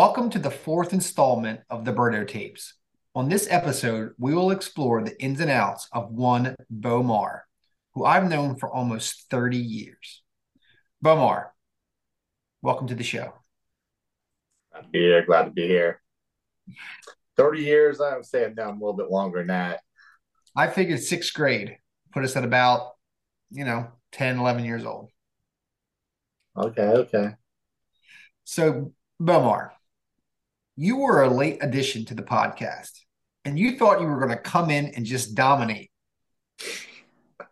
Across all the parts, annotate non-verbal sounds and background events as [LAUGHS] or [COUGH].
Welcome to the fourth installment of the Birdo Tapes. On this episode, we will explore the ins and outs of one Beau Marr, who I've known for almost 30 years. Beau Marr, welcome to the show. Glad to be here. Glad to be here. 30 years, I would say I've done a little bit longer than that. I figured sixth grade put us at about, you know, 10, 11 years old. Okay, okay. So, Beau Marr, you were a late addition to the podcast and you thought you were going to come in and just dominate.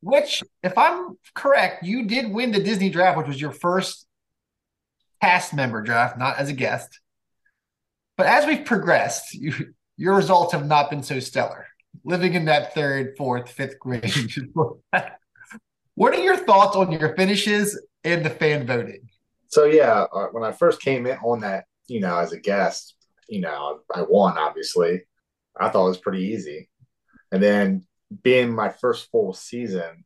Which, if I'm correct, you did win the Disney draft, which was your first cast member draft, not as a guest. But as we've progressed, [LAUGHS] you, your results have not been so stellar. Living in that third, fourth, fifth grade. [LAUGHS] what are your thoughts on your finishes and the fan voting? So yeah, uh, when I first came in on that, you know, as a guest, you know, I won, obviously. I thought it was pretty easy. And then being my first full season,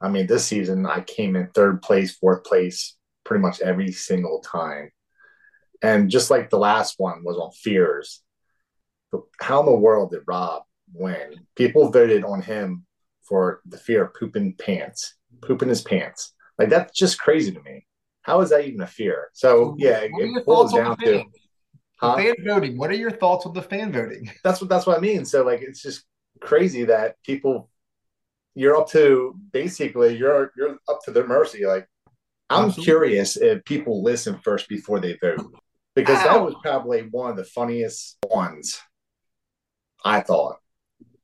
I mean, this season I came in third place, fourth place, pretty much every single time. And just like the last one was on fears, how in the world did Rob win? People voted on him for the fear of pooping pants, pooping his pants. Like that's just crazy to me. How is that even a fear? So yeah, it, it boils down to Huh? fan voting. What are your thoughts on the fan voting? [LAUGHS] That's what that's what I mean. So like it's just crazy that people you're up to basically you're you're up to their mercy. Like I'm Absolutely. curious if people listen first before they vote. Because Ow. that was probably one of the funniest ones I thought.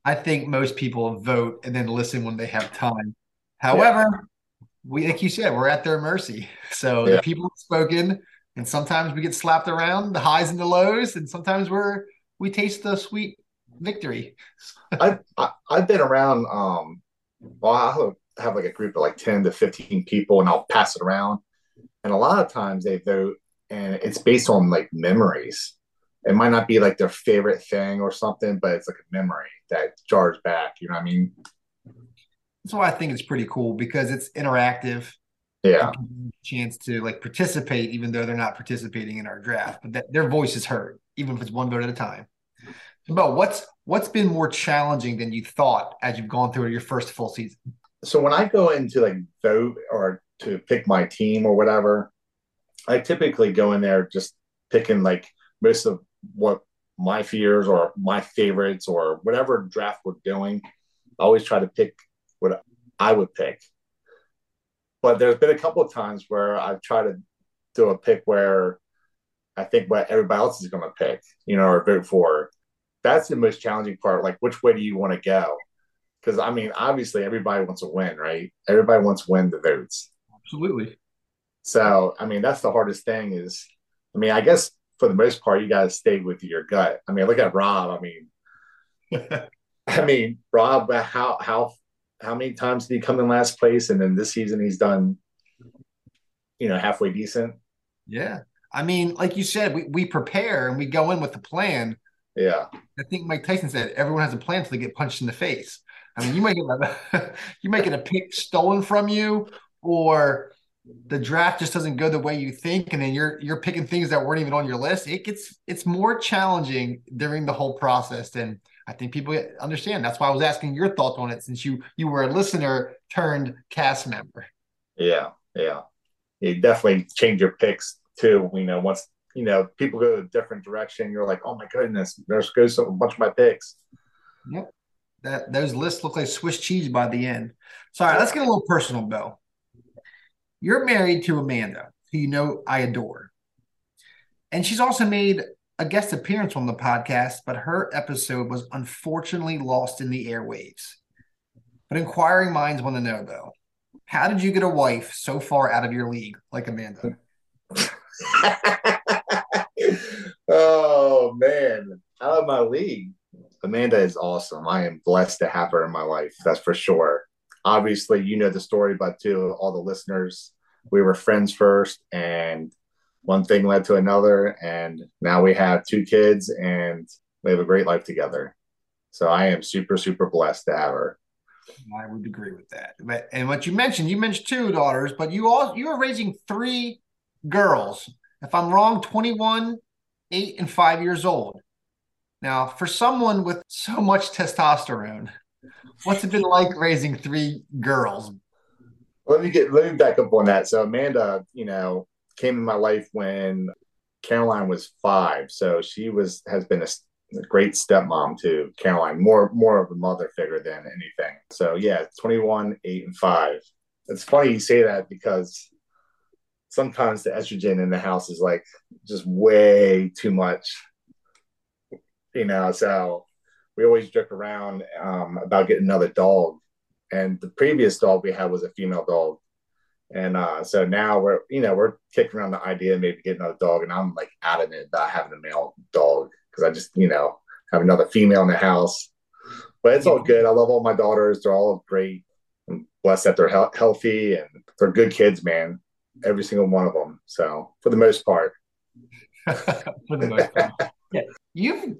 I think most people vote and then listen when they have time. However, yeah. we like you said, we're at their mercy. [LAUGHS] So yeah. the people have spoken and sometimes we get slapped around the highs and the lows and sometimes we're we taste the sweet victory. [LAUGHS] I've, I've been around um well i'll have like a group of like 10 to 15 people and i'll pass it around. And a lot of times they vote and it's based on like memories. It might not be like their favorite thing or something but it's like a memory that jars back you know what i mean? That's why i think it's pretty cool because it's interactive yeah. Chance to like participate even though they're not participating in our draft but that their voice is heard even if it's one vote at a time. But what's what's been more challenging than you thought as you've gone through your first full season? So when i go into like vote or to pick my team or whatever i typically go in there just picking like most of what my fears or my favorites or whatever draft we're doing. I always try to pick what i would pick but there's been a couple of times where I've tried to do a pick where I think what everybody else is going to pick, you know, or vote for. That's the most challenging part. Like, which way do you want to go? Because I mean, obviously, everybody wants to win, right? Everybody wants to win the votes. Absolutely. So, I mean, that's the hardest thing. Is, I mean, I guess for the most part, you got to stay with your gut. I mean, look at Rob. I mean, [LAUGHS] I mean, Rob, how how how many times did he come in last place? And then this season he's done, you know, halfway decent. Yeah. I mean, like you said, we, we prepare and we go in with the plan. Yeah. I think Mike Tyson said everyone has a plan until they get punched in the face. I mean, you might get a, [LAUGHS] you might get a pick stolen from you, or the draft just doesn't go the way you think, and then you're you're picking things that weren't even on your list. It gets it's more challenging during the whole process than I think people understand. That's why I was asking your thoughts on it since you you were a listener turned cast member. Yeah, yeah. You definitely change your picks too. You know, once you know people go a different direction, you're like, oh my goodness, there's goes a bunch of my picks. Yep. That those lists look like Swiss cheese by the end. So all right, let's get a little personal, Bill. You're married to Amanda, who you know I adore. And she's also made a guest appearance on the podcast, but her episode was unfortunately lost in the airwaves. But inquiring minds want to know though, how did you get a wife so far out of your league like Amanda? [LAUGHS] oh man, out of my league. Amanda is awesome. I am blessed to have her in my life. That's for sure. Obviously, you know the story, but to all the listeners, we were friends first, and one thing led to another, and now we have two kids and we have a great life together. So I am super, super blessed to have her. I would agree with that. But and what you mentioned, you mentioned two daughters, but you all you are raising three girls. If I'm wrong, 21 eight, and five years old. Now, for someone with so much testosterone, what's it been like raising three girls? Let me get let me back up on that. So Amanda, you know, came in my life when Caroline was five. So she was has been a, a great stepmom to Caroline, more more of a mother figure than anything. So yeah, 21, eight, and five. It's funny you say that because sometimes the estrogen in the house is like just way too much. You know, so we always joke around um, about getting another dog. And the previous dog we had was a female dog. And uh, so now we're, you know, we're kicking around the idea of maybe getting another dog. And I'm like adamant about having a male dog because I just, you know, have another female in the house. But it's all good. I love all my daughters. They're all great. I'm blessed that they're he- healthy and they're good kids, man every single one of them. So for the most part. [LAUGHS] for the most part. yeah. [LAUGHS] You've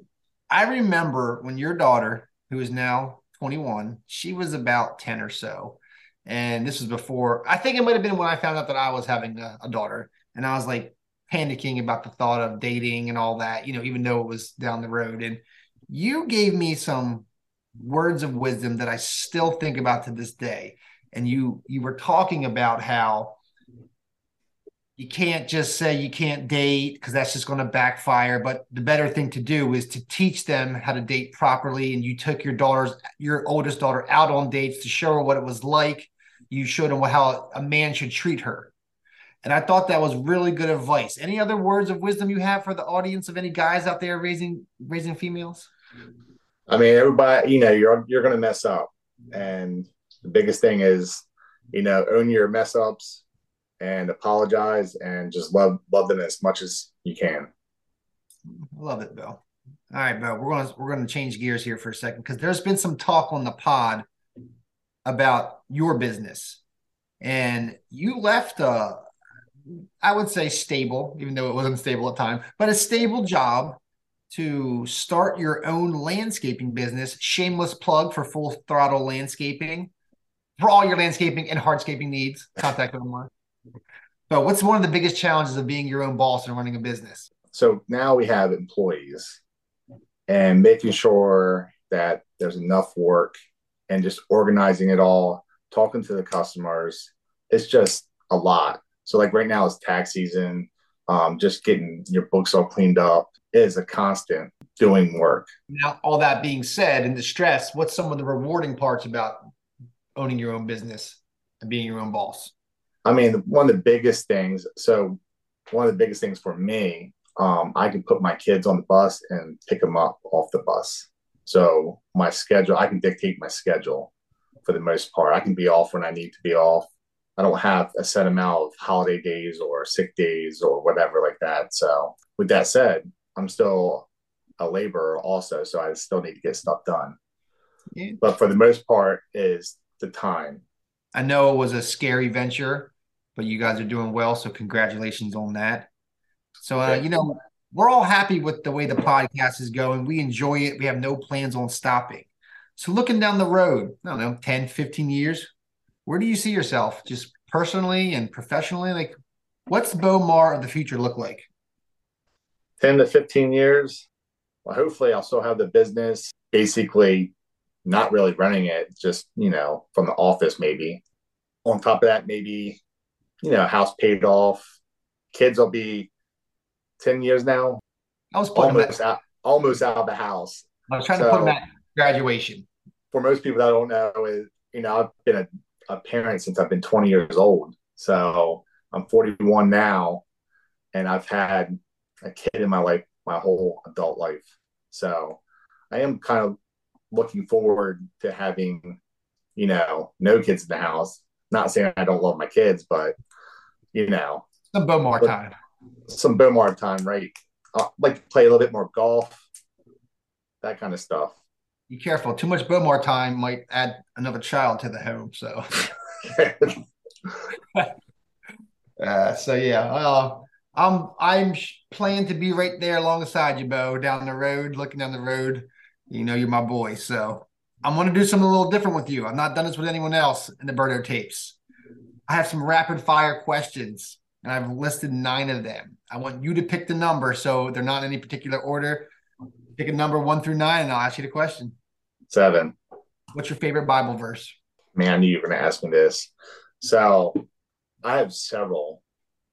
I remember when your daughter, who is now 21, she was about 10 or so. And this was before, I think it might have been when I found out that I was having a, a daughter. And I was like panicking about the thought of dating and all that, you know, even though it was down the road. And you gave me some words of wisdom that I still think about to this day. And you you were talking about how you can't just say you can't date because that's just going to backfire. But the better thing to do is to teach them how to date properly. And you took your daughter's, your oldest daughter out on dates to show her what it was like. You showed them how a man should treat her. And I thought that was really good advice. Any other words of wisdom you have for the audience of any guys out there raising raising females? I mean, everybody, you know, you're you're going to mess up, and the biggest thing is, you know, own your mess ups and apologize and just love love them as much as you can. Love it, Bill. All right, Bill. We're gonna we're gonna change gears here for a second because there's been some talk on the pod about your business, and you left a, I would say stable, even though it wasn't stable at the time, but a stable job to start your own landscaping business. Shameless plug for Full Throttle Landscaping for all your landscaping and hardscaping needs. Contact Omar. But what's one of the biggest challenges of being your own boss and running a business? So now we have employees and making sure that there's enough work and just organizing it all, talking to the customers. It's just a lot. So like right now it's tax season. Um, just getting your books all cleaned up is a constant doing work. Now, all that being said, and the stress, what's some of the rewarding parts about owning your own business and being your own boss? I mean, one of the biggest things. So, one of the biggest things for me, um, I can put my kids on the bus and pick them up off the bus. So my schedule, I can dictate my schedule for the most part. I can be off when I need to be off. I don't have a set amount of holiday days or sick days or whatever like that. So with that said, I'm still a laborer also, so I still need to get stuff done. Yeah. But for the most part, is the time. I know it was a scary venture, but you guys are doing well. So congratulations on that. So uh, you know, we're all happy with the way the podcast is going. We enjoy it. We have no plans on stopping. So looking down the road, I don't know, 10, 15 years, where do you see yourself just personally and professionally? Like what's Bomar of the future look like? 10 to 15 years. Well, hopefully I'll still have the business basically not really running it, just, you know, from the office maybe. On top of that, maybe, you know, house paid off. Kids will be 10 years now. I was almost out, almost out of the house. I was trying so, to put them at graduation. For most people that don't know, is you know, I've been a, a parent since I've been 20 years old. So I'm 41 now, and I've had a kid in my life my whole adult life. So I am kind of looking forward to having, you know, no kids in the house. Not saying I don't love my kids, but you know, some Bomar time. Some Bomar time, right? I like to play a little bit more golf, that kind of stuff. Be careful. Too much Bomar time might add another child to the home. So, [LAUGHS] uh, so yeah. Uh, I'm I'm planning to be right there alongside you, Beau, down the road, looking down the road you know, you're my boy. So I'm going to do something a little different with you. I've not done this with anyone else in the Birdo tapes. I have some rapid fire questions. And I've listed nine of them. I want you to pick the number, so they're not in any particular order. Pick a number one through nine, and I'll ask you the question. Seven. What's your favorite Bible verse? Man, I knew you were going to ask me this. So I have several,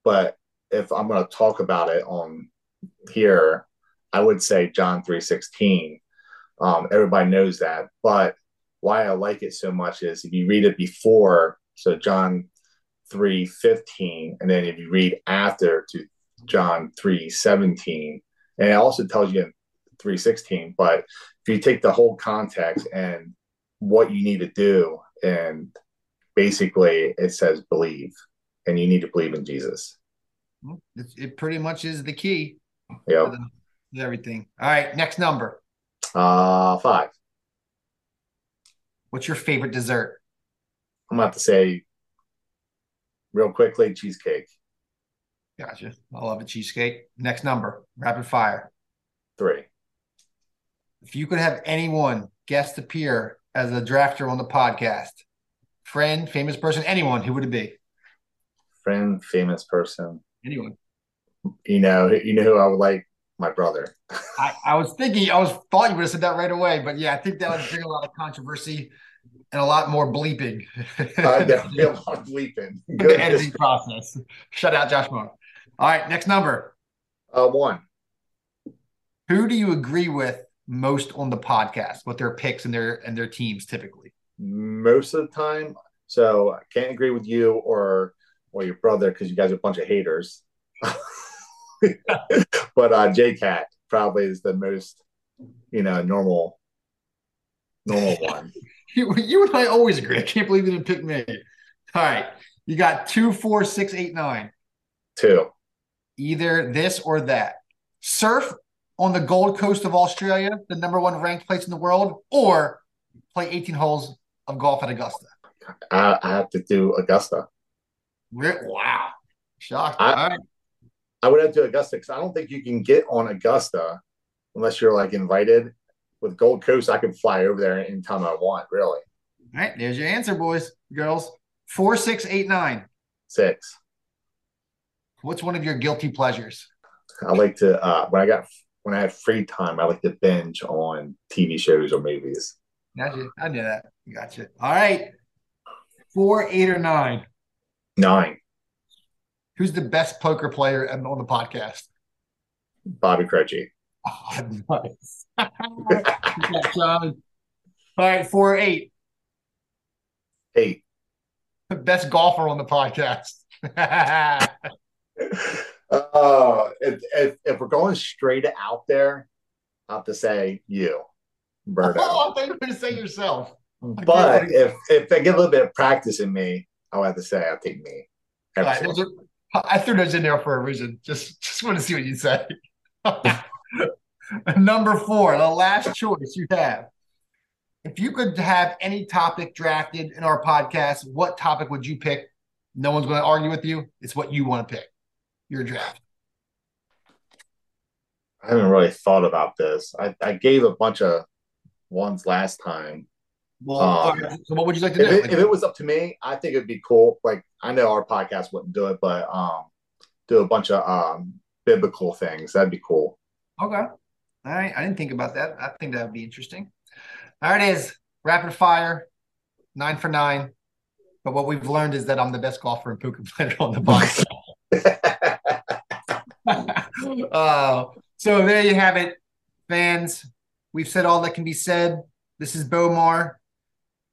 but if I'm going to talk about it on here, I would say John 3:16. Um, everybody knows that, but why I like it so much is if you read it before, so John 3:15, and then if you read after to John 3:17, and it also tells you in 3:16, but if you take the whole context and what you need to do, and basically it says believe, and you need to believe in Jesus. It, it pretty much is the key. Yeah. Everything. All right. Next number. Uh, five. What's your favorite dessert? I'm about to say real quickly cheesecake. Gotcha. I love a cheesecake. Next number. Rapid fire. Three. If you could have anyone guest appear as a drafter on the podcast, friend, famous person, anyone, who would it be? Friend, famous person. Anyone. You know, you know who I would like? My brother. I, I was thinking, I was thought you would have said that right away, but yeah, I think that would bring a lot of controversy and a lot more bleeping. uh, there'll [LAUGHS] be a lot of bleeping. [LAUGHS] the editing process. Shut out Josh Moore. All right, next number. Uh, one. Who do you agree with most on the podcast? What their picks and their and their teams typically? Most of the time. So I can't agree with you or or your brother because you guys are a bunch of haters. [LAUGHS] but uh J Cat probably is the most, you know, normal normal [LAUGHS] one. you, you and I always agree. I can't believe you didn't pick me. All right. You got two, four, six, eight, nine. Two. Either this or that. Surf on the Gold Coast of Australia, the number one ranked place in the world, or play 18 holes of golf at Augusta. I, I have to do Augusta. Wow. Shocked. I, All right. I would have to Augusta because I don't think you can get on Augusta unless you're like invited. With Gold Coast, I can fly over there anytime I want, really. All right, there's your answer, boys, girls. Four, six, eight, nine. Six. What's one of your guilty pleasures? I like to uh when I got when I have free time, I like to binge on TV shows or movies. Gotcha. I knew that. Gotcha. All right. Four, eight, or nine. Nine. Who's the best poker player on the podcast? Bobby Crutchy. Oh, nice. All right, four, eight. Eight. Best golfer on the podcast. [LAUGHS] uh, if, if, if we're going straight out there, I have to say you, Birdo. Oh, [LAUGHS] I thought you were going to say yourself. But if if I get a little bit of practice in me, I would have to say I'll take me. Right, are, I threw those in there for a reason. Just just want to see what you say. [LAUGHS] [LAUGHS] Number four, the last choice you have. If you could have any topic drafted in our podcast, what topic would you pick? No one's going to argue with you. It's what you want to pick. Your draft. I haven't really thought about this. I, I gave a bunch of ones last time. Well, um, right. so what would you like to if do? It, if it was up to me, I think it'd be cool. Like I know our podcast wouldn't do it, but um, do a bunch of um biblical things. That'd be cool. Okay. All right. I didn't think about that. I think that would be interesting. There it is. Rapid fire, nine for nine. But what we've learned is that I'm the best golfer and poker player on the box. [LAUGHS] [LAUGHS] uh, so there you have it, fans. We've said all that can be said. This is Bomar.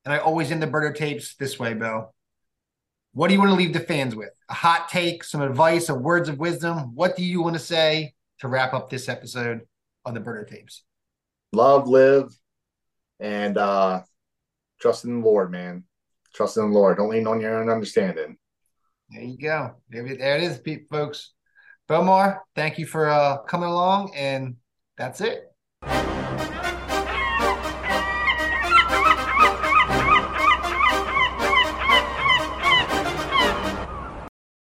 And I always end the Birdo tapes this way, Beau. What do you want to leave the fans with? A hot take, some advice, a words of wisdom? What do you want to say to wrap up this episode on the burner tapes? Love, live, and uh trust in the Lord, man. Trust in the Lord. Don't lean on your own understanding. There you go. There, there it is, folks. Bomar, thank you for uh, coming along, and that's it.